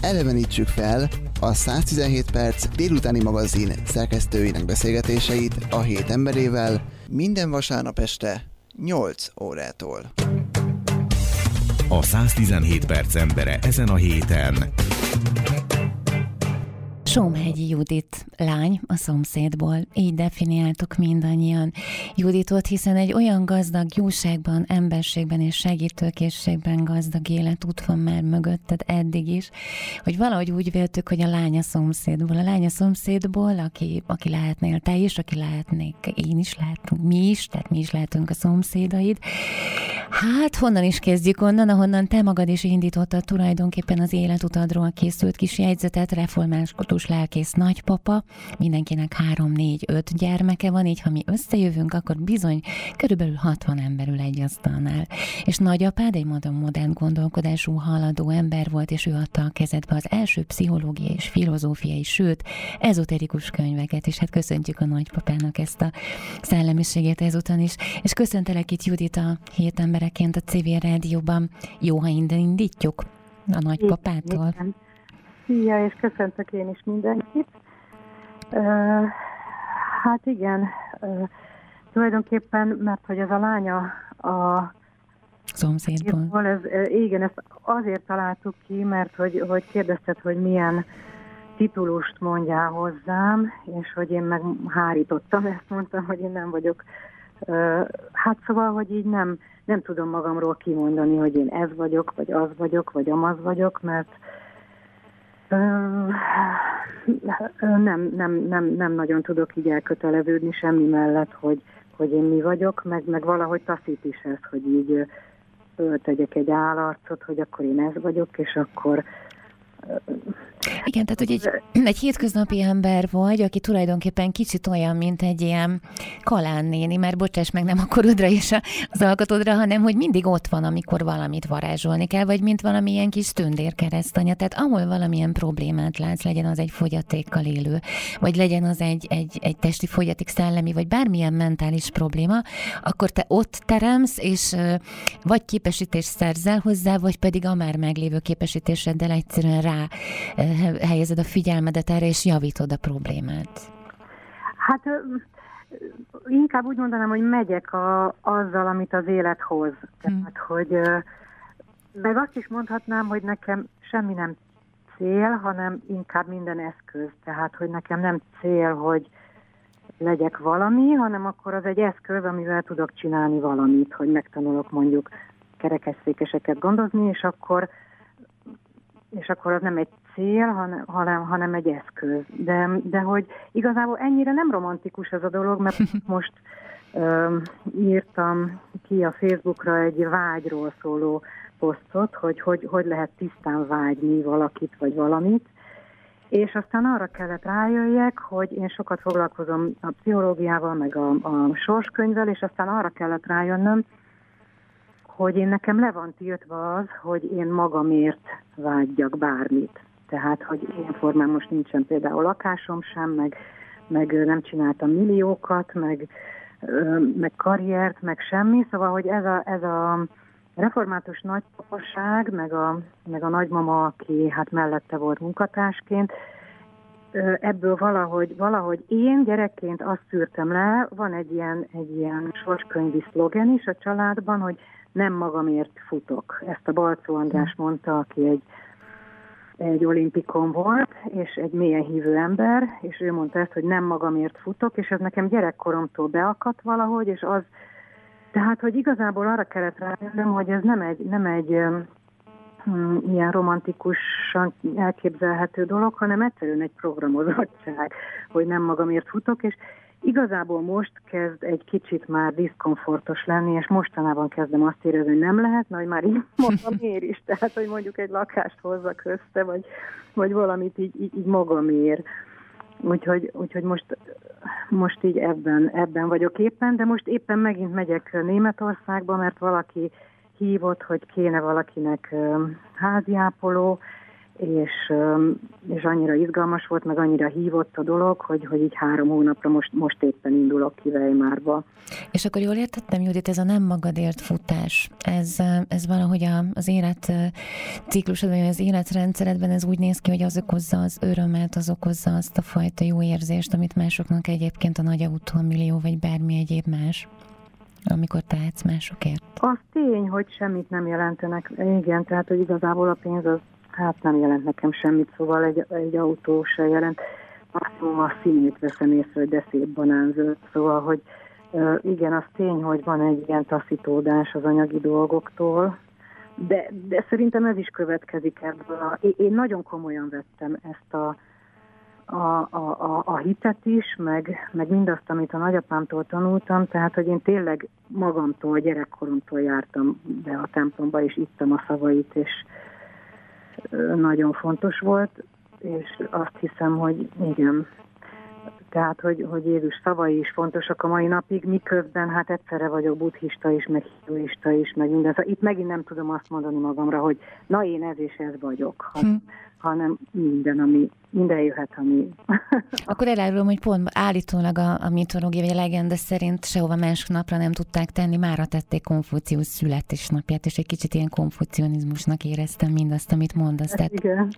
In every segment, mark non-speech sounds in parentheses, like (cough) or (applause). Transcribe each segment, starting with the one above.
elevenítsük fel a 117 perc délutáni magazin szerkesztőinek beszélgetéseit a hét emberével minden vasárnap este 8 órától. A 117 perc embere ezen a héten. Somhegyi Judit lány a szomszédból, így definiáltuk mindannyian Juditot, hiszen egy olyan gazdag jóságban, emberségben és segítőkészségben gazdag életút van már mögötted eddig is, hogy valahogy úgy véltük, hogy a lánya szomszédból, a lánya szomszédból, aki, aki lehetnél te is, aki lehetnék én is, lehetünk mi is, tehát mi is lehetünk a szomszédaid. Hát honnan is kezdjük onnan, ahonnan te magad is indítottad tulajdonképpen az életutadról készült kis jegyzetet, reformáskodó Jézus lelkész nagypapa, mindenkinek három, négy, öt gyermeke van, így ha mi összejövünk, akkor bizony körülbelül 60 ember ül egy asztalnál. És nagyapád egy modern, modern gondolkodású, haladó ember volt, és ő adta a kezedbe az első pszichológiai és filozófiai, sőt, ezoterikus könyveket, és hát köszöntjük a nagypapának ezt a szellemiségét ezután is. És köszöntelek itt Judit a hét embereként a CV rádióban. Jó, ha innen indítjuk a nagypapától. Igen. Szia, és köszöntök én is mindenkit. Uh, hát igen, uh, tulajdonképpen, mert hogy ez a lánya a szomszédból. Ez, igen, ezt azért találtuk ki, mert hogy, hogy kérdezted, hogy milyen titulust mondjál hozzám, és hogy én meg hárítottam, ezt mondtam, hogy én nem vagyok. Hát szóval, hogy így nem, nem tudom magamról kimondani, hogy én ez vagyok, vagy az vagyok, vagy amaz vagyok, mert nem, nem, nem, nem nagyon tudok így elköteleződni semmi mellett, hogy, hogy én mi vagyok, meg, meg valahogy taszít is ez, hogy így tegyek egy állarcot, hogy akkor én ez vagyok, és akkor igen, tehát hogy egy, egy hétköznapi ember vagy, aki tulajdonképpen kicsit olyan, mint egy ilyen kalán néni, mert bocsáss meg nem a korodra és az alkatodra, hanem hogy mindig ott van, amikor valamit varázsolni kell, vagy mint valamilyen kis tündérkeresztanya. Tehát ahol valamilyen problémát látsz, legyen az egy fogyatékkal élő, vagy legyen az egy, egy, egy testi fogyaték, szellemi, vagy bármilyen mentális probléma, akkor te ott teremsz, és vagy képesítést szerzel hozzá, vagy pedig a már meglévő képesítéseddel egyszerűen rá helyezed a figyelmedet erre, és javítod a problémát? Hát inkább úgy mondanám, hogy megyek a, azzal, amit az élet hoz. Hmm. Tehát, hogy meg azt is mondhatnám, hogy nekem semmi nem cél, hanem inkább minden eszköz. Tehát, hogy nekem nem cél, hogy legyek valami, hanem akkor az egy eszköz, amivel tudok csinálni valamit, hogy megtanulok mondjuk kerekesszékeseket gondozni, és akkor és akkor az nem egy cél, hanem, hanem, egy eszköz. De, de hogy igazából ennyire nem romantikus ez a dolog, mert (laughs) most ö, írtam ki a Facebookra egy vágyról szóló posztot, hogy, hogy hogy lehet tisztán vágyni valakit vagy valamit, és aztán arra kellett rájöjjek, hogy én sokat foglalkozom a pszichológiával, meg a, a sorskönyvvel, és aztán arra kellett rájönnöm, hogy én nekem le van tiltva az, hogy én magamért vágyjak bármit. Tehát, hogy ilyen formán most nincsen például lakásom sem, meg, meg nem csináltam milliókat, meg, meg karriert, meg semmi. Szóval, hogy ez a, ez a református nagypapaság, meg a, meg a nagymama, aki hát mellette volt munkatársként, ebből valahogy, valahogy én gyerekként azt szűrtem le, van egy ilyen, egy ilyen sorskönyvi szlogen is a családban, hogy nem magamért futok. Ezt a Balcó András mondta, aki egy, egy olimpikon volt, és egy mélyen hívő ember, és ő mondta ezt, hogy nem magamért futok, és ez nekem gyerekkoromtól beakadt valahogy, és az, tehát, hogy igazából arra kellett rájönnöm, hogy ez nem egy, nem egy um, ilyen romantikusan elképzelhető dolog, hanem egyszerűen egy programozottság, hogy nem magamért futok, és Igazából most kezd egy kicsit már diszkomfortos lenni, és mostanában kezdem azt érezni, hogy nem lehet, hogy már így (laughs) mondom miért is, tehát hogy mondjuk egy lakást hozzak össze, vagy, vagy valamit így, így, így magamért. Úgyhogy, úgyhogy most, most így ebben, ebben vagyok éppen, de most éppen megint megyek Németországba, mert valaki hívott, hogy kéne valakinek háziápoló, és, és annyira izgalmas volt, meg annyira hívott a dolog, hogy, hogy így három hónapra most, most éppen indulok ki Weimarba. És akkor jól értettem, Judit, ez a nem magadért futás, ez, ez valahogy a, az élet ciklusodban, vagy az életrendszeredben ez úgy néz ki, hogy az okozza az örömet, az okozza azt a fajta jó érzést, amit másoknak egyébként a nagy autó, a millió, vagy bármi egyéb más amikor tehetsz másokért? Az tény, hogy semmit nem jelentenek. Igen, tehát, hogy igazából a pénz az hát nem jelent nekem semmit, szóval egy, egy autó se jelent. Maximum a színét veszem észre, hogy de szép banánzöld. Szóval, hogy igen, az tény, hogy van egy ilyen taszítódás az anyagi dolgoktól, de, de szerintem ez is következik ebből. A, én nagyon komolyan vettem ezt a, a, a, a hitet is, meg, meg mindazt, amit a nagyapámtól tanultam, tehát, hogy én tényleg magamtól, gyerekkoromtól jártam be a templomba, és ittam a szavait, és nagyon fontos volt, és azt hiszem, hogy igen, tehát, hogy, hogy Jézus szavai is fontosak a mai napig, miközben hát egyszerre vagyok buddhista is, meg hinduista is, meg minden. Szóval itt megint nem tudom azt mondani magamra, hogy na én ez és ez vagyok, hm. Hanem minden, ami, minden jöhet, ami... (laughs) Akkor elárulom, hogy pont állítólag a, a mitológia vagy a legenda szerint sehova más napra nem tudták tenni, mára tették Konfuciusz születésnapját, és egy kicsit ilyen konfucionizmusnak éreztem mindazt, amit mondasz. Tehát... Igen.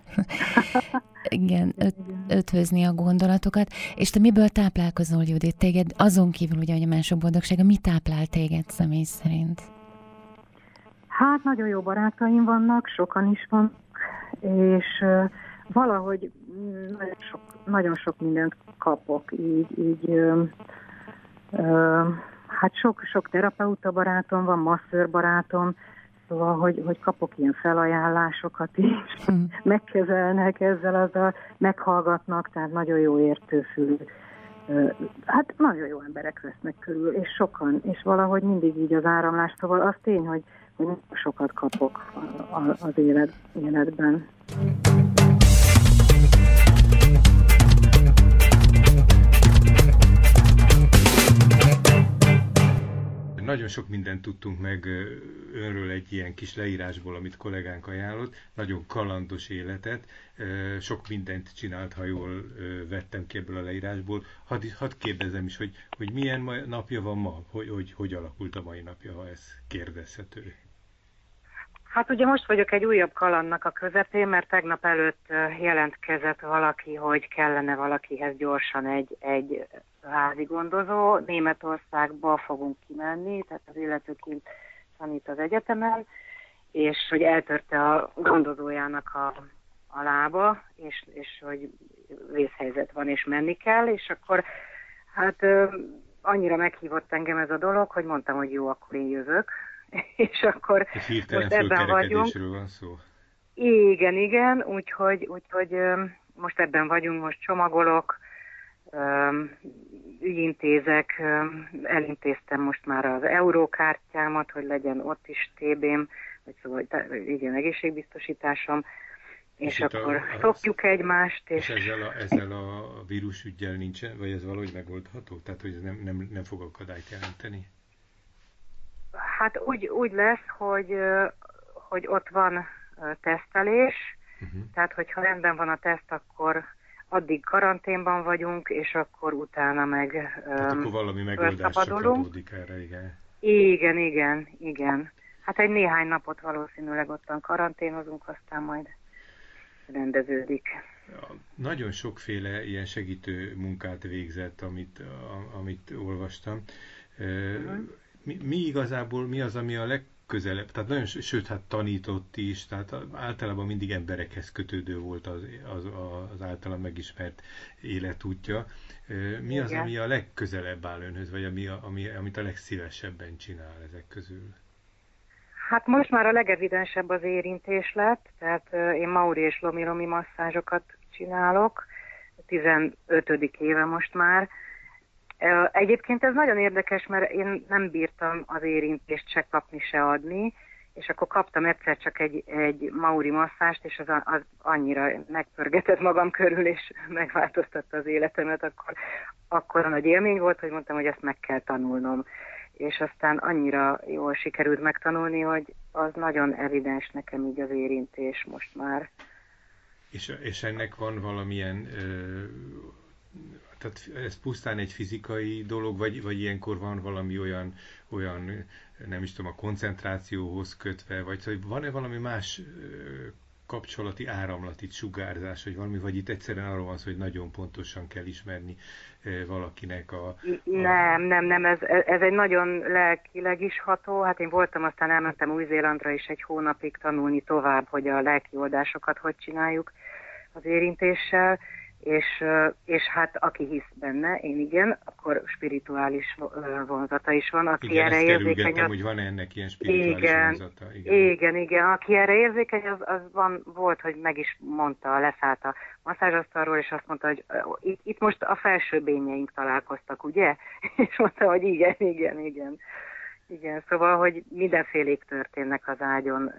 (laughs) igen, öt, ötvözni a gondolatokat. És te miből táplálkozol, Judit? Téged azon kívül, ugye, hogy a mások boldogsága, mi táplál téged személy szerint? Hát nagyon jó barátaim vannak, sokan is van, és valahogy nagyon sok, nagyon sok mindent kapok, így, így uh, uh, hát sok, sok terapeuta barátom van, masször barátom, Szóval, hogy, hogy kapok ilyen felajánlásokat is, mm. (laughs) megkezelnek ezzel, azzal, meghallgatnak, tehát nagyon jó értőfülű. Hát nagyon jó emberek vesznek körül, és sokan, és valahogy mindig így az áramlás, szóval az tény, hogy, sokat kapok az élet, életben. Nagyon sok mindent tudtunk meg önről egy ilyen kis leírásból, amit kollégánk ajánlott. Nagyon kalandos életet, sok mindent csinált, ha jól vettem ki ebből a leírásból. Hadd, hadd kérdezem is, hogy, hogy milyen napja van ma, hogy, hogy hogy alakult a mai napja, ha ez kérdezhető. Hát ugye most vagyok egy újabb kalannak a közepén, mert tegnap előtt jelentkezett valaki, hogy kellene valakihez gyorsan egy, egy házi gondozó. Németországba fogunk kimenni, tehát az illető kint tanít az egyetemen, és hogy eltörte a gondozójának a, a lába, és, és hogy vészhelyzet van, és menni kell, és akkor hát annyira meghívott engem ez a dolog, hogy mondtam, hogy jó, akkor én jövök, (laughs) és akkor most ebben vagyunk. Van szó. Igen, igen, úgyhogy, úgyhogy most ebben vagyunk, most csomagolok, ügyintézek, elintéztem most már az eurókártyámat, hogy legyen ott is TB-m, vagy szóval igen, egészségbiztosításom, és, és akkor a, szokjuk egymást. És, és ezzel, a, ezzel a vírusügyel nincsen, vagy ez valahogy megoldható? Tehát, hogy ez nem, nem, nem fog akadályt jelenteni? Hát úgy, úgy lesz, hogy, hogy ott van tesztelés, uh-huh. tehát hogyha rendben van a teszt, akkor addig karanténban vagyunk, és akkor utána meg Tehát akkor valami megoldás adódik erre, igen. Igen, igen, igen. Hát egy néhány napot valószínűleg ottan karanténozunk, aztán majd rendeződik. Nagyon sokféle ilyen segítő munkát végzett, amit, a, amit olvastam. Uh-huh. Mi, mi igazából, mi az, ami a leg, közelebb, tehát nagyon, sőt, hát tanított is, tehát általában mindig emberekhez kötődő volt az, az, az általán megismert életútja. Mi az, ami a legközelebb áll önhöz, vagy ami, ami, amit a legszívesebben csinál ezek közül? Hát most már a legevidensebb az érintés lett, tehát én Mauri és Lomi-Lomi masszázsokat csinálok, 15. éve most már, Egyébként ez nagyon érdekes, mert én nem bírtam az érintést se kapni, se adni, és akkor kaptam egyszer csak egy, egy mauri masszást, és az, az annyira megpörgetett magam körül, és (laughs) megváltoztatta az életemet, akkor, akkor nagy élmény volt, hogy mondtam, hogy ezt meg kell tanulnom. És aztán annyira jól sikerült megtanulni, hogy az nagyon evidens nekem így az érintés most már. És, és ennek van valamilyen, tehát ez pusztán egy fizikai dolog, vagy, vagy ilyenkor van valami olyan, olyan, nem is tudom, a koncentrációhoz kötve, vagy van-e valami más kapcsolati áramlati sugárzás, vagy valami, vagy itt egyszerűen arról van szó, hogy nagyon pontosan kell ismerni valakinek a... a... Nem, nem, nem, ez, ez egy nagyon lelkileg is ható. Hát én voltam, aztán elmentem Új-Zélandra is egy hónapig tanulni tovább, hogy a lelki oldásokat hogy csináljuk az érintéssel, és, és hát aki hisz benne, én igen, akkor spirituális vonzata is van. Aki igen, erre érzékeny, az... hogy van ennek ilyen spirituális igen, vonzata. Igen. igen, igen. Aki erre érzékeny, az, az van, volt, hogy meg is mondta, leszállt a masszázsasztalról, és azt mondta, hogy itt, itt most a felső bényeink találkoztak, ugye? (laughs) És mondta, hogy igen, igen, igen. Igen, szóval, hogy mindenfélék történnek az ágyon.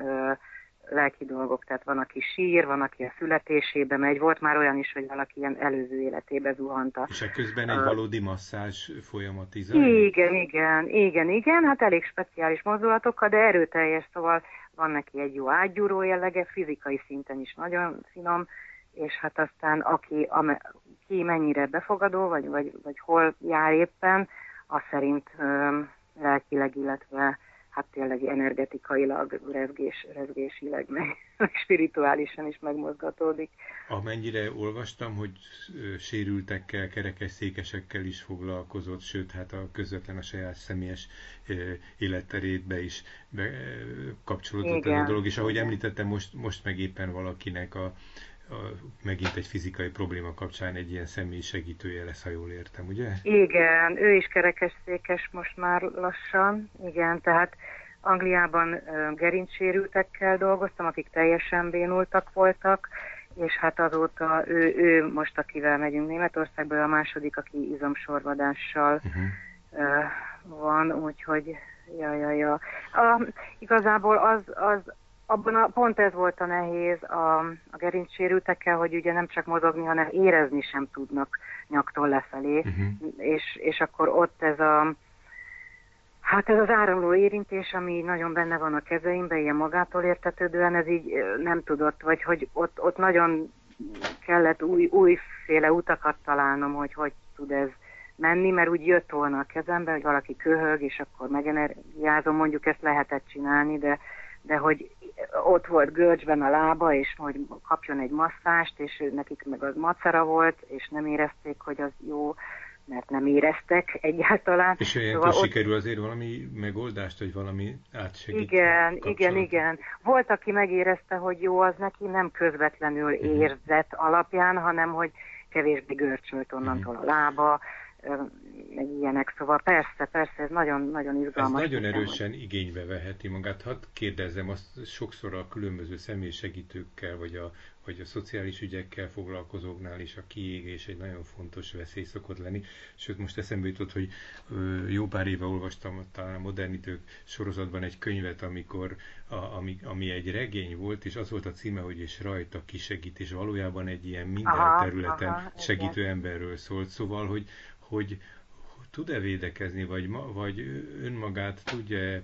Uh, lelki dolgok, tehát van, aki sír, van, aki a születésébe megy, volt már olyan is, hogy valaki ilyen előző életébe zuhanta. És közben egy valódi masszázs folyamat Igen, igen, igen, igen, hát elég speciális mozdulatokkal, de erőteljes, szóval van neki egy jó ágyúró jellege, fizikai szinten is nagyon finom, és hát aztán aki, ki mennyire befogadó, vagy, vagy, vagy hol jár éppen, az szerint ö, lelkileg, illetve hát tényleg energetikailag, rezgés, rezgésileg, meg, (laughs) meg spirituálisan is megmozgatódik. Amennyire olvastam, hogy sérültekkel, kerekes székesekkel is foglalkozott, sőt, hát a közvetlen a saját személyes életterétbe is be, kapcsolódott Igen. ez a dolog, és ahogy említettem, most, most meg éppen valakinek a, megint egy fizikai probléma kapcsán egy ilyen személy segítője lesz, ha jól értem, ugye? Igen, ő is kerekesszékes most már lassan, igen, tehát Angliában gerincsérültekkel dolgoztam, akik teljesen bénultak voltak, és hát azóta ő, ő most, akivel megyünk Németországba, a második, aki izomsorvadással uh-huh. uh, van, úgyhogy ja, ja, ja. A, igazából az, az abban a, pont ez volt a nehéz a, a gerincsérültekkel, hogy ugye nem csak mozogni, hanem érezni sem tudnak nyaktól lefelé, uh-huh. és, és akkor ott ez a Hát ez az áramló érintés, ami nagyon benne van a kezeimben, ilyen magától értetődően, ez így nem tudott, vagy hogy ott, ott nagyon kellett új, újféle utakat találnom, hogy hogy tud ez menni, mert úgy jött volna a kezembe, hogy valaki köhög, és akkor megenergiázom, mondjuk ezt lehetett csinálni, de de hogy ott volt görcsben a lába, és hogy kapjon egy masszást, és nekik meg az macera volt, és nem érezték, hogy az jó, mert nem éreztek (laughs) egyáltalán. És ilyenkor szóval sikerül ott... azért valami megoldást, vagy valami átsegít? Igen, kapcsolat. igen, igen. Volt, aki megérezte, hogy jó az neki, nem közvetlenül uh-huh. érzett alapján, hanem hogy kevésbé görcsölt onnantól uh-huh. a lába, meg ilyenek, szóval persze, persze, ez nagyon-nagyon izgalmas. Ez nagyon erősen hogy... igénybe veheti magát. Hadd kérdezzem, azt sokszor a különböző személysegítőkkel, vagy a, vagy a szociális ügyekkel foglalkozóknál is a kiégés egy nagyon fontos veszély szokott lenni. Sőt, most eszembe jutott, hogy jó pár éve olvastam talán a Modern Idők sorozatban egy könyvet, amikor, a, ami, ami egy regény volt, és az volt a címe, hogy és rajta kisegít, és valójában egy ilyen minden aha, területen aha, segítő igen. emberről szólt. Szóval, hogy, hogy tud-e védekezni, vagy, vagy önmagát tudja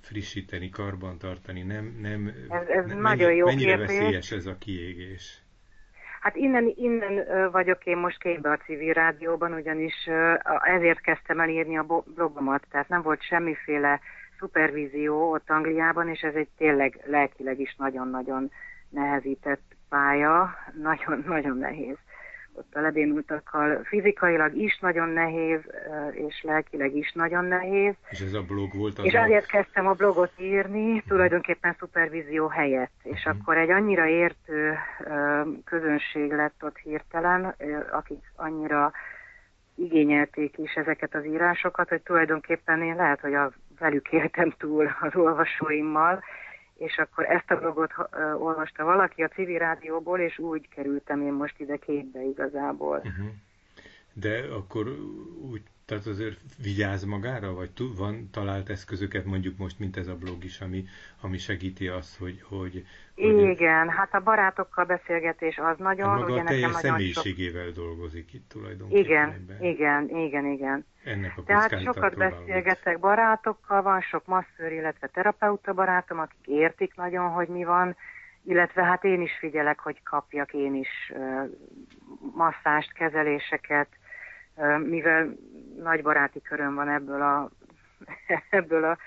frissíteni, karbantartani, nem, nem, ez, ez nem nagyon jó mennyire kérdés. veszélyes ez a kiégés? Hát innen, innen vagyok én most képbe a civil rádióban, ugyanis ezért kezdtem el írni a blogomat, tehát nem volt semmiféle szupervízió ott Angliában, és ez egy tényleg lelkileg is nagyon-nagyon nehezített pálya, nagyon-nagyon nehéz ott a lebénultakkal fizikailag is nagyon nehéz, és lelkileg is nagyon nehéz. És ez a blog volt az És azért kezdtem a blogot írni, tulajdonképpen szupervízió helyett. És uh-huh. akkor egy annyira értő közönség lett ott hirtelen, akik annyira igényelték is ezeket az írásokat, hogy tulajdonképpen én lehet, hogy a velük éltem túl az olvasóimmal, és akkor ezt a blogot uh, olvasta valaki a civil rádióból, és úgy kerültem én most ide képbe igazából. Uh-huh. De akkor úgy tehát azért vigyáz magára, vagy van talált eszközöket, mondjuk most, mint ez a blog is, ami, ami segíti azt, hogy, hogy, hogy... Igen, hát a barátokkal beszélgetés az nagyon... Hát maga ugye a teljes személyiségével sok... dolgozik itt tulajdonképpen. Igen, ebben. igen, igen, igen. Ennek a Tehát sokat beszélgetek barátokkal, van sok masszőr, illetve terapeuta barátom, akik értik nagyon, hogy mi van, illetve hát én is figyelek, hogy kapjak én is masszást, kezeléseket, mivel nagy baráti köröm van ebből a, (laughs) ebből a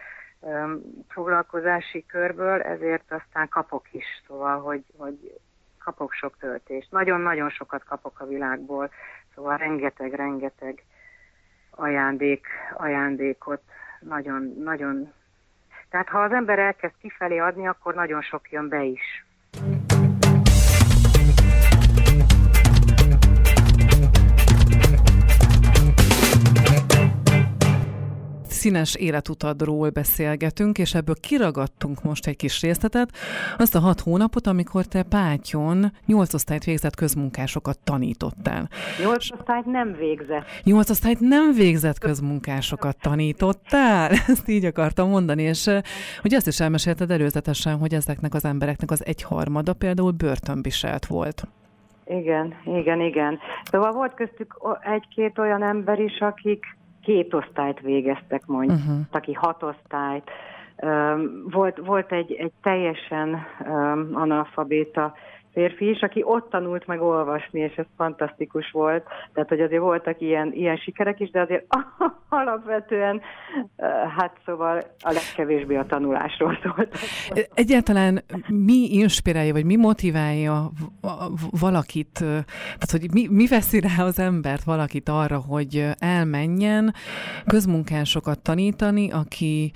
foglalkozási körből, ezért aztán kapok is, szóval, hogy, hogy kapok sok töltést. Nagyon-nagyon sokat kapok a világból, szóval rengeteg-rengeteg ajándék, ajándékot, nagyon, nagyon. Tehát ha az ember elkezd kifelé adni, akkor nagyon sok jön be is. Színes életutadról beszélgetünk, és ebből kiragadtunk most egy kis részletet, azt a hat hónapot, amikor te Pátyon nyolc osztályt végzett közmunkásokat tanítottál. Nyolc osztályt nem végzett. Nyolc osztályt nem végzett közmunkásokat tanítottál? (laughs) Ezt így akartam mondani, és hogy azt is elmesélted előzetesen, hogy ezeknek az embereknek az egyharmada például börtönviselt volt. Igen, igen, igen. Szóval volt köztük egy-két olyan ember is, akik két osztályt végeztek mondjuk, uh-huh. aki hat osztályt. Volt, volt egy, egy teljesen analfabéta férfi is, aki ott tanult meg olvasni, és ez fantasztikus volt. Tehát, hogy azért voltak ilyen, ilyen sikerek is, de azért (laughs) alapvetően, hát szóval a legkevésbé a tanulásról szólt. Egyáltalán mi inspirálja, vagy mi motiválja valakit, tehát, hogy mi, mi veszi rá az embert valakit arra, hogy elmenjen közmunkásokat tanítani, aki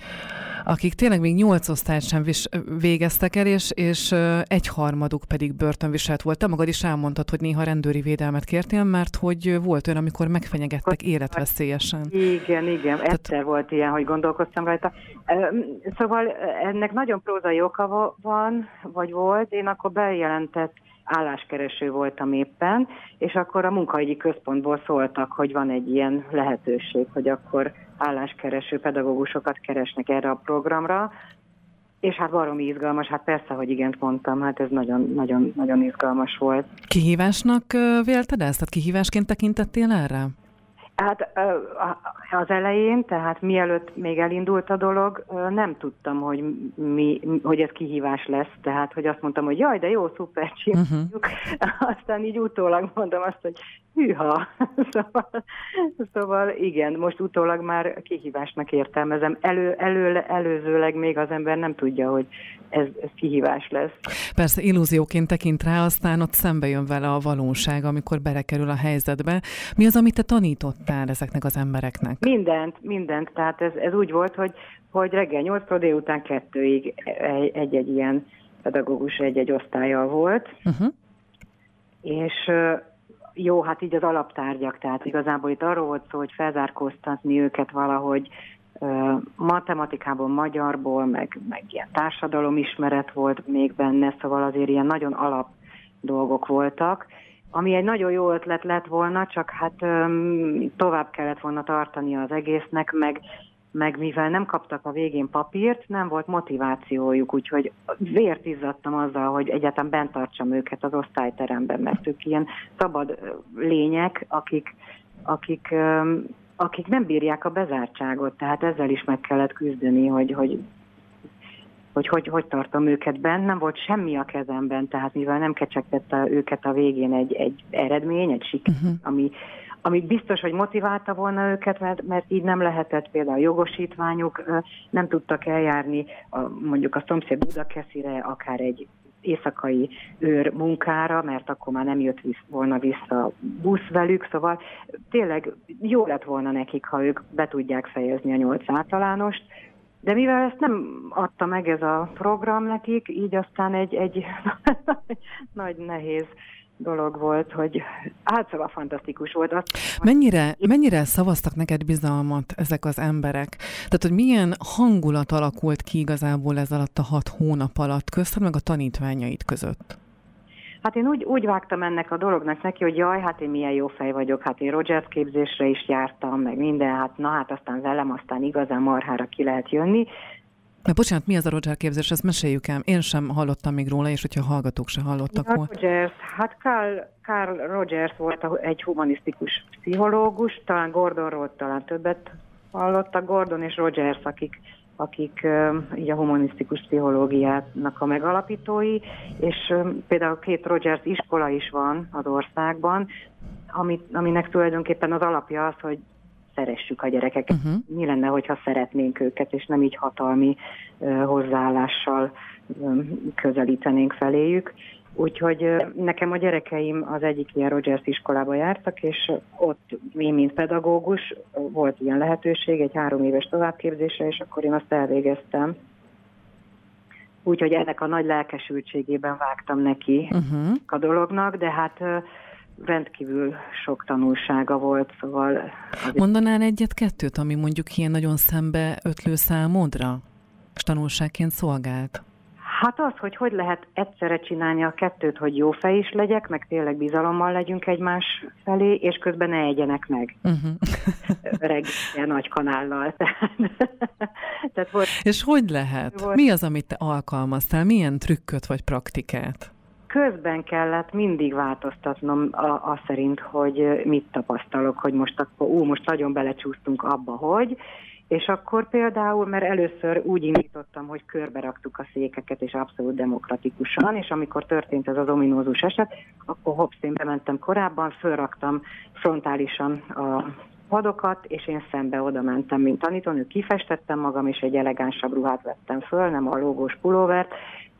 akik tényleg még nyolc osztályt sem vis- végeztek el, és, és egyharmaduk pedig börtönviselt volt. Te magad is elmondtad, hogy néha rendőri védelmet kértél, mert hogy volt olyan, amikor megfenyegettek életveszélyesen. Igen, igen, Tehát... egyszer volt ilyen, hogy gondolkoztam rajta. Szóval ennek nagyon prózai oka van, vagy volt. Én akkor bejelentett álláskereső voltam éppen, és akkor a munkahogyi központból szóltak, hogy van egy ilyen lehetőség, hogy akkor álláskereső pedagógusokat keresnek erre a programra, és hát baromi izgalmas, hát persze, hogy igent mondtam, hát ez nagyon-nagyon izgalmas volt. Kihívásnak vélted ezt? Tehát kihívásként tekintettél erre? Hát az elején, tehát mielőtt még elindult a dolog, nem tudtam, hogy, mi, hogy ez kihívás lesz, tehát hogy azt mondtam, hogy jaj, de jó, szuper, csináljuk. Uh-huh. (laughs) Aztán így utólag mondom azt, hogy hűha. (laughs) szóval, szóval igen, most utólag már kihívásnak értelmezem. Elő, elő, előzőleg még az ember nem tudja, hogy ez, ez kihívás lesz. Persze illúzióként tekint rá, aztán ott szembe jön vele a valóság, amikor belekerül a helyzetbe. Mi az, amit te tanítottál ezeknek az embereknek? Mindent, mindent. Tehát ez, ez úgy volt, hogy, hogy reggel 8 délután kettőig egy-egy ilyen pedagógus egy-egy osztálya volt. Uh-huh. És jó, hát így az alaptárgyak, tehát igazából itt arról volt szó, hogy felzárkóztatni őket valahogy matematikából, magyarból, meg, meg ilyen társadalomismeret volt még benne, szóval azért ilyen nagyon alap dolgok voltak, ami egy nagyon jó ötlet lett volna, csak hát öm, tovább kellett volna tartani az egésznek, meg, meg mivel nem kaptak a végén papírt, nem volt motivációjuk, úgyhogy vért izzadtam azzal, hogy egyáltalán bent tartsam őket az osztályteremben, mert ők ilyen szabad lények, akik, akik akik nem bírják a bezártságot, tehát ezzel is meg kellett küzdeni, hogy hogy, hogy, hogy, hogy tartom őket bent. Nem volt semmi a kezemben, tehát mivel nem kecsegtette őket a végén egy, egy eredmény, egy siker, uh-huh. ami, ami biztos, hogy motiválta volna őket, mert, mert így nem lehetett például jogosítványuk, nem tudtak eljárni a, mondjuk a szomszéd Budakeszire, akár egy éjszakai őr munkára, mert akkor már nem jött visz, volna vissza busz velük, szóval tényleg jó lett volna nekik, ha ők be tudják fejezni a nyolc általánost, de mivel ezt nem adta meg ez a program nekik, így aztán egy, egy (laughs) nagy nehéz dolog volt, hogy hát szóval fantasztikus volt. Azt, mennyire, mennyire szavaztak neked bizalmat ezek az emberek? Tehát, hogy milyen hangulat alakult ki igazából ez alatt a hat hónap alatt közted meg a tanítványait között? Hát én úgy, úgy vágtam ennek a dolognak neki, hogy jaj, hát én milyen jó fej vagyok, hát én Rogers képzésre is jártam, meg minden, hát na hát aztán velem aztán igazán marhára ki lehet jönni, Na, bocsánat, mi az a Roger képzés? Ezt meséljük el. Én sem hallottam még róla, és hogyha a hallgatók se hallottak ja, Rogers, hát Carl, Carl Rogers volt egy humanisztikus pszichológus, talán Gordonról talán többet hallottak, Gordon és Rogers, akik akik így a humanisztikus pszichológiának a megalapítói, és például két Rogers iskola is van az országban, amit, aminek tulajdonképpen az alapja az, hogy szeressük a gyerekeket. Uh-huh. Mi lenne, hogyha szeretnénk őket, és nem így hatalmi hozzáállással közelítenénk feléjük. Úgyhogy nekem a gyerekeim az egyik ilyen Rogers iskolába jártak, és ott én, mint pedagógus, volt ilyen lehetőség, egy három éves továbbképzésre, és akkor én azt elvégeztem. Úgyhogy ennek a nagy lelkesültségében vágtam neki uh-huh. a dolognak, de hát rendkívül sok tanulsága volt, szóval... Mondanál egyet-kettőt, ami mondjuk ilyen nagyon szembe ötlő számodra, és tanulságként szolgált? Hát az, hogy hogy lehet egyszerre csinálni a kettőt, hogy jó fej is legyek, meg tényleg bizalommal legyünk egymás felé, és közben ne egyenek meg. Uh-huh. (laughs) Reggel nagy kanállal. (laughs) Tehát volt, és hogy lehet? Volt, Mi az, amit te alkalmaztál? Milyen trükköt vagy praktikát? Közben kellett mindig változtatnom a, szerint, hogy mit tapasztalok, hogy most akkor, ú, most nagyon belecsúsztunk abba, hogy, és akkor például, mert először úgy indítottam, hogy körbe raktuk a székeket, és abszolút demokratikusan, és amikor történt ez az ominózus eset, akkor hopp, én bementem korábban, fölraktam frontálisan a padokat, és én szembe oda mentem, mint tanítónő, kifestettem magam, és egy elegánsabb ruhát vettem föl, nem a lógós pulóvert,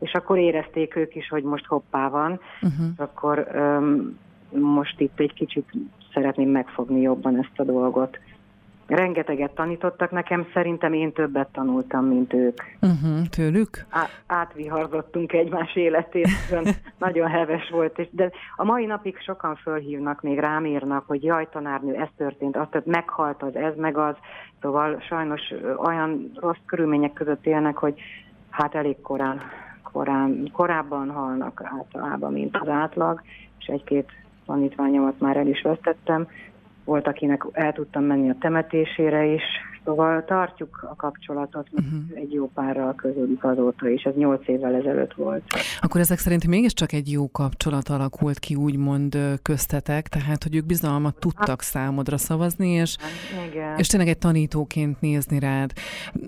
és akkor érezték ők is, hogy most hoppá van, uh-huh. akkor um, most itt egy kicsit szeretném megfogni jobban ezt a dolgot. Rengeteget tanítottak nekem, szerintem én többet tanultam, mint ők. Uh-huh, tőlük? Á, átviharzottunk egymás életét, (laughs) nagyon heves volt, és, de a mai napig sokan fölhívnak, még rám írnak, hogy jaj, tanárnő, ez történt, azt tehát meghalt az, ez meg az, szóval sajnos olyan rossz körülmények között élnek, hogy hát elég korán, korán korábban halnak általában, mint az átlag, és egy-két tanítványomat már el is vesztettem, volt, akinek el tudtam menni a temetésére is, Szóval tartjuk a kapcsolatot, uh-huh. egy jó párral közödik azóta, és ez nyolc évvel ezelőtt volt. Akkor ezek szerint mégiscsak egy jó kapcsolat alakult ki, úgymond köztetek, tehát hogy ők bizalmat tudtak hát, számodra szavazni, és, igen. és tényleg egy tanítóként nézni rád.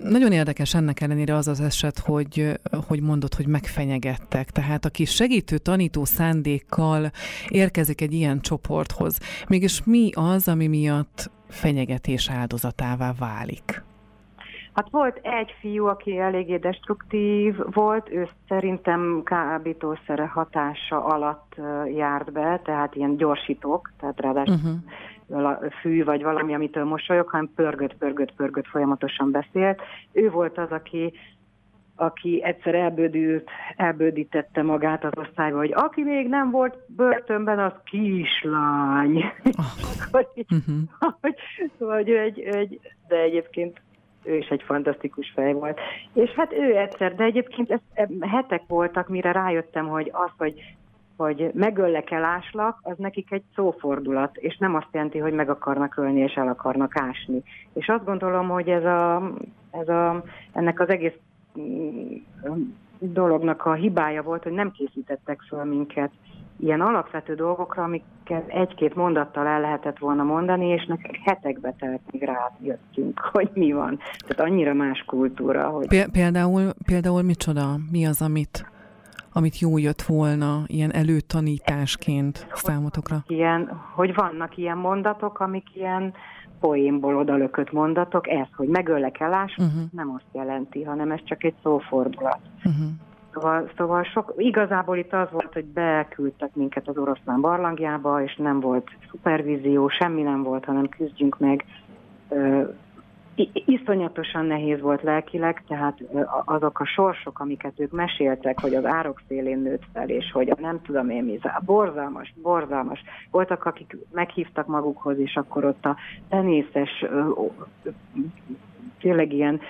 Nagyon érdekes ennek ellenére az az eset, hogy, hogy mondod, hogy megfenyegettek. Tehát aki segítő tanító szándékkal érkezik egy ilyen csoporthoz, mégis mi az, ami miatt fenyegetés áldozatává válik? Hát volt egy fiú, aki eléggé destruktív volt, ő szerintem kábítószere hatása alatt járt be, tehát ilyen gyorsítók, tehát ráadásul uh-huh. fű vagy valami, amitől mosolyog, hanem pörgött, pörgött, pörgött, folyamatosan beszélt. Ő volt az, aki aki egyszer elbődült, elbődítette magát az osztályba, hogy aki még nem volt börtönben, az kislány. (laughs) hogy, uh-huh. hogy, hogy ő egy, egy, de egyébként ő is egy fantasztikus fej volt. És hát ő egyszer, de egyébként ez, hetek voltak, mire rájöttem, hogy az, hogy hogy megöllek eláslak, az nekik egy szófordulat, és nem azt jelenti, hogy meg akarnak ölni és el akarnak ásni. És azt gondolom, hogy ez a, ez a, ennek az egész dolognak a hibája volt, hogy nem készítettek föl minket ilyen alapvető dolgokra, amiket egy-két mondattal el lehetett volna mondani, és nekünk hetekbe telt, míg rájöttünk, (laughs) hogy mi van. Tehát annyira más kultúra. Hogy... Például, például micsoda? Mi az, amit, amit jó jött volna ilyen előtanításként számotokra? Ilyen, hogy vannak ilyen mondatok, amik ilyen poénból odalökött mondatok, ez, hogy megöllek elás, uh-huh. nem azt jelenti, hanem ez csak egy szófordulat. Uh-huh. Szóval, szóval sok, igazából itt az volt, hogy beküldtek minket az oroszlán barlangjába, és nem volt szupervízió, semmi nem volt, hanem küzdjünk meg iszonyatosan nehéz volt lelkileg, tehát azok a sorsok, amiket ők meséltek, hogy az árok szélén nőtt fel, és hogy nem tudom én mi, borzalmas, borzalmas. Voltak, akik meghívtak magukhoz, és akkor ott a tenészes, tényleg ilyen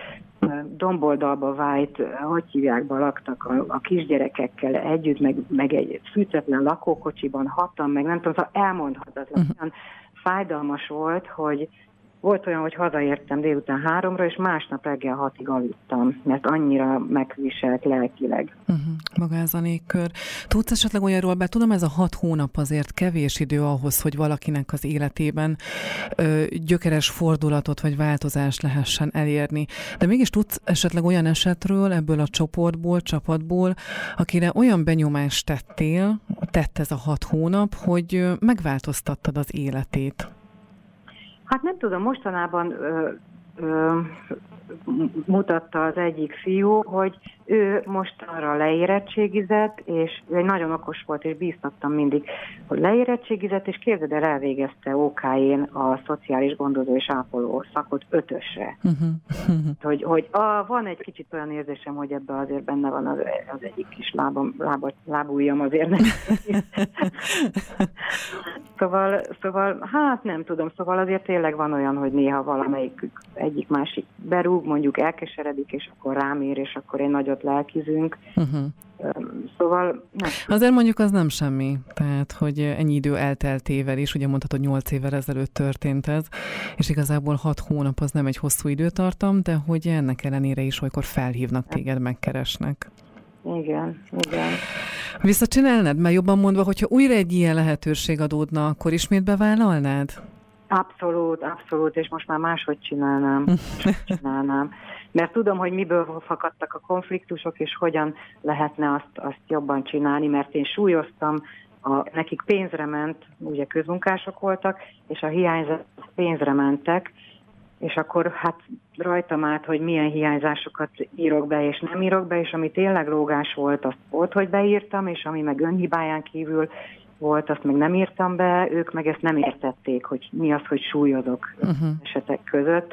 domboldalba vájt, hogy hívják, laktak a, a kisgyerekekkel együtt, meg, meg egy fűtetlen lakókocsiban hatan, meg nem tudom, szóval elmondhatatlan, uh-huh. fájdalmas volt, hogy, volt olyan, hogy hazaértem délután háromra, és másnap reggel hatig aludtam, mert annyira megviselt lelkileg. Uh-huh. Maga ez a légkör. Tudsz esetleg olyanról, be tudom, ez a hat hónap azért kevés idő ahhoz, hogy valakinek az életében ö, gyökeres fordulatot vagy változást lehessen elérni. De mégis tudsz esetleg olyan esetről ebből a csoportból, csapatból, akire olyan benyomást tettél, tett ez a hat hónap, hogy megváltoztattad az életét? Hát nem tudom, mostanában ö, ö, mutatta az egyik fiú, hogy ő most arra leérettségizett, és ő egy nagyon okos volt, és bíztattam mindig, hogy leérettségizett, és képzeld el, elvégezte OK-én a szociális gondozó és ápoló szakot ötösre. Uh-huh. hogy hogy a, van egy kicsit olyan érzésem, hogy ebbe azért benne van az, az egyik kis lábam, lába, lábújjam azért. szóval, szóval, hát nem tudom, szóval azért tényleg van olyan, hogy néha valamelyik egyik másik berúg, mondjuk elkeseredik, és akkor rámér, és akkor egy nagyot lelkizünk. Uh-huh. Szóval nem. Azért mondjuk az nem semmi, tehát hogy ennyi idő elteltével is, ugye mondhatod, hogy 8 évvel ezelőtt történt ez, és igazából 6 hónap az nem egy hosszú időtartam, de hogy ennek ellenére is olykor felhívnak téged, megkeresnek. Igen, igen. Visszacsinálnád? Mert jobban mondva, hogyha újra egy ilyen lehetőség adódna, akkor ismét bevállalnád? Abszolút, abszolút, és most már máshogy csinálnám. (laughs) Csinálnám. Mert tudom, hogy miből fakadtak a konfliktusok, és hogyan lehetne azt, azt jobban csinálni, mert én súlyoztam, a, nekik pénzre ment, ugye közmunkások voltak, és a hiányzat pénzre mentek, és akkor hát rajtam át, hogy milyen hiányzásokat írok be, és nem írok be, és ami tényleg lógás volt, azt volt, hogy beírtam, és ami meg önhibáján kívül volt, azt meg nem írtam be, ők meg ezt nem értették, hogy mi az, hogy súlyozok uh-huh. esetek között.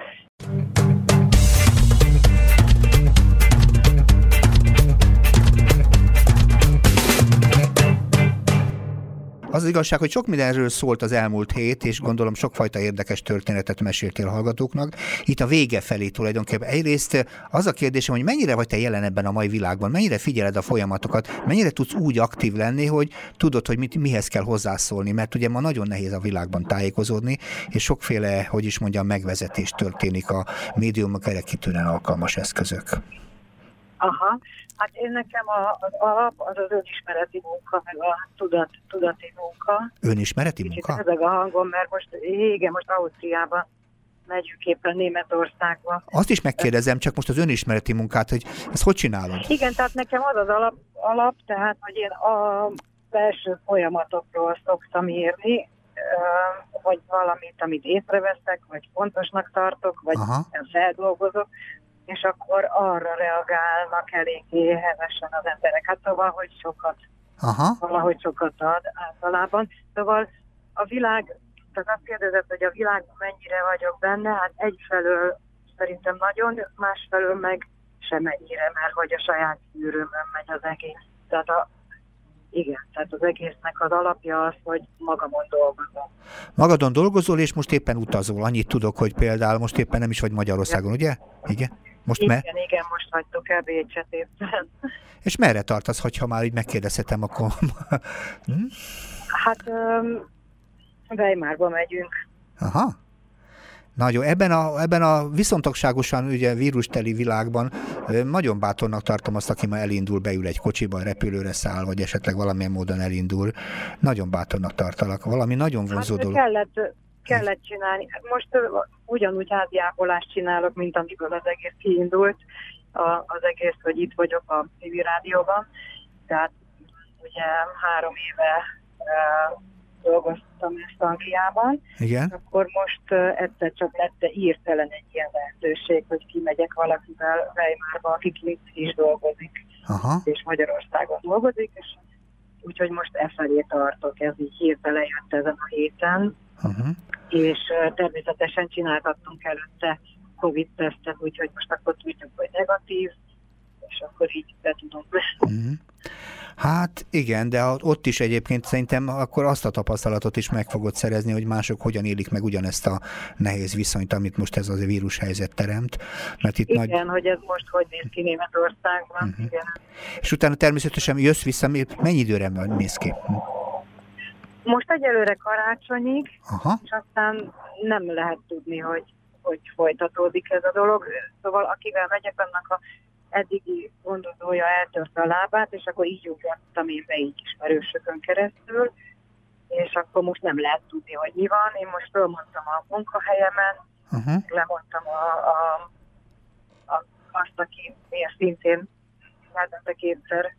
Az, az igazság, hogy sok mindenről szólt az elmúlt hét, és gondolom sokfajta érdekes történetet meséltél hallgatóknak. Itt a vége felé tulajdonképpen. Egyrészt az a kérdésem, hogy mennyire vagy te jelen ebben a mai világban, mennyire figyeled a folyamatokat, mennyire tudsz úgy aktív lenni, hogy tudod, hogy mit, mihez kell hozzászólni, mert ugye ma nagyon nehéz a világban tájékozódni, és sokféle, hogy is mondjam, megvezetés történik a médiumok erre kitűnően alkalmas eszközök. Aha, hát én nekem a, az alap az az önismereti munka, meg a tudat, tudati munka. Önismereti munka? Kicsit a hangom, mert most igen, most Ausztriában megyünk éppen Németországba. Azt is megkérdezem, csak most az önismereti munkát, hogy ezt hogy csinálod? Igen, tehát nekem az az alap, alap tehát hogy én a belső folyamatokról szoktam írni, vagy valamit, amit észreveszek, vagy fontosnak tartok, vagy Aha. feldolgozok, és akkor arra reagálnak eléggé hevesen az emberek. Hát szóval, hogy sokat, Aha. valahogy sokat ad általában. Szóval a világ, tehát azt kérdezett, hogy a világban mennyire vagyok benne, hát egyfelől szerintem nagyon, másfelől meg semennyire, mert hogy a saját szűrőmön megy az egész. Tehát a, igen, tehát az egésznek az alapja az, hogy magamon dolgozom. Magadon dolgozol, és most éppen utazol. Annyit tudok, hogy például most éppen nem is vagy Magyarországon, ugye? Igen. Most igen, me- igen, most hagytuk el Bécset éppen. (laughs) És merre tartasz, hogyha már így megkérdezhetem, akkor... (laughs) hm? Hát um, Weimarba megyünk. Aha. Nagyon. Ebben a, ebben a viszontagságosan ugye vírusteli világban nagyon bátornak tartom azt, aki ma elindul, beül egy kocsiba, repülőre száll, vagy esetleg valamilyen módon elindul. Nagyon bátornak tartalak. Valami nagyon vonzó hát, dolog. Kellett, kellett csinálni. Most ugyanúgy háziápolást csinálok, mint amiből az egész kiindult, a, az egész, hogy itt vagyok a TV rádióban. Tehát ugye három éve uh, dolgoztam ezt Angliában. Igen. Akkor most uh, egyszer csak lett írtelen egy ilyen lehetőség, hogy kimegyek valakivel Weimarba, aki itt is dolgozik, Aha. és Magyarországon dolgozik, és úgyhogy most e felé tartok, ez így hirtelen jött ezen a héten. Uh-huh és természetesen csináltattunk előtte Covid-tesztet, úgyhogy most akkor tudjuk, hogy negatív, és akkor így be tudunk mm. Hát igen, de ott is egyébként szerintem akkor azt a tapasztalatot is meg fogod szerezni, hogy mások hogyan élik meg ugyanezt a nehéz viszonyt, amit most ez az a vírushelyzet teremt. Mert itt igen, nagy... hogy ez most hogy néz ki Németországban. Uh-huh. Igen. És utána természetesen jössz vissza, mennyi időre néz ki? Most egyelőre karácsonyig, Aha. és aztán nem lehet tudni, hogy hogy folytatódik ez a dolog. Szóval akivel megyek, annak a eddigi gondozója eltörte a lábát, és akkor így ugrottam én be így ismerősökön keresztül, és akkor most nem lehet tudni, hogy mi van. Én most fölmondtam a munkahelyemen, uh-huh. lemondtam a, a, a, azt, aki miért szintén hetente kétszer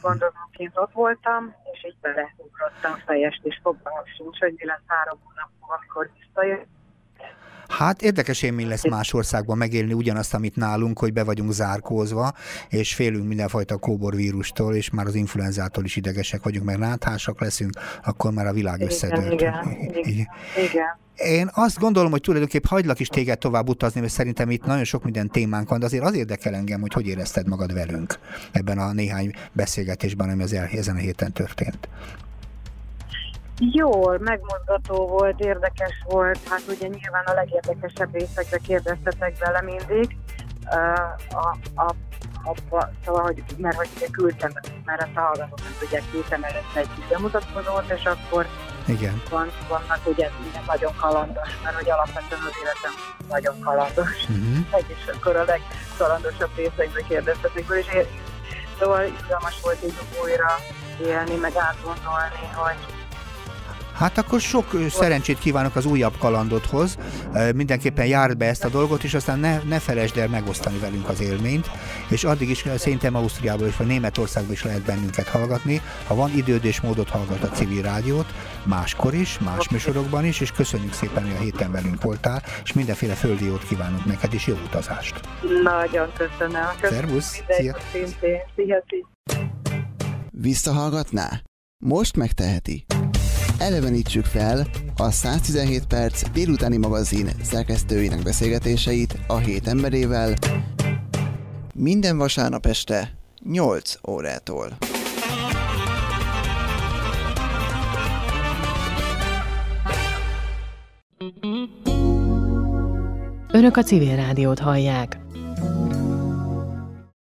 gondozóként ott voltam, és így beleugrottam fejest, és fogalmam sincs, hogy mi lesz három hónap amikor visszajött Hát érdekes élmény lesz más országban megélni ugyanazt, amit nálunk, hogy be vagyunk zárkózva, és félünk mindenfajta kóborvírustól, és már az influenzától is idegesek vagyunk, mert náthásak leszünk, akkor már a világ összedőlt. Igen, igen, (laughs) igen. igen. Én azt gondolom, hogy tulajdonképp hagylak is téged tovább utazni, mert szerintem itt nagyon sok minden témánk van, de azért az érdekel engem, hogy hogy érezted magad velünk ebben a néhány beszélgetésben, ami az el, ezen a héten történt. Jól, megmozgató volt, érdekes volt, hát ugye nyilván a legérdekesebb részekre kérdeztetek bele mindig. Uh, a, a, a, szóval, hogy, mert hogy ugye küldtem, mert ezt a hallgatók nem tudják, küldtem előtte egy bemutatkozót, és akkor Igen. Van, vannak ugye nagyon kalandos, mert hogy alapvetően az életem nagyon kalandos. Uh-huh. És akkor a legkalandosabb részekbe kérdeztetek, és én, szóval izgalmas volt így újra élni, meg átgondolni, hogy Hát akkor sok szerencsét kívánok az újabb kalandodhoz. Mindenképpen járd be ezt a dolgot, és aztán ne, ne felejtsd el megosztani velünk az élményt. És addig is szerintem Ausztriából is, vagy Németországból is lehet bennünket hallgatni. Ha van időd és módot hallgat a civil rádiót, máskor is, más műsorokban is, és köszönjük szépen, hogy a héten velünk voltál, és mindenféle földi jót kívánunk neked, és jó utazást. Nagyon köszönöm. köszönöm Szervusz! Szia! Szia, Visszahallgatná? Most megteheti elevenítsük fel a 117 perc délutáni magazin szerkesztőinek beszélgetéseit a hét emberével minden vasárnap este 8 órától. Önök a civil rádiót hallják.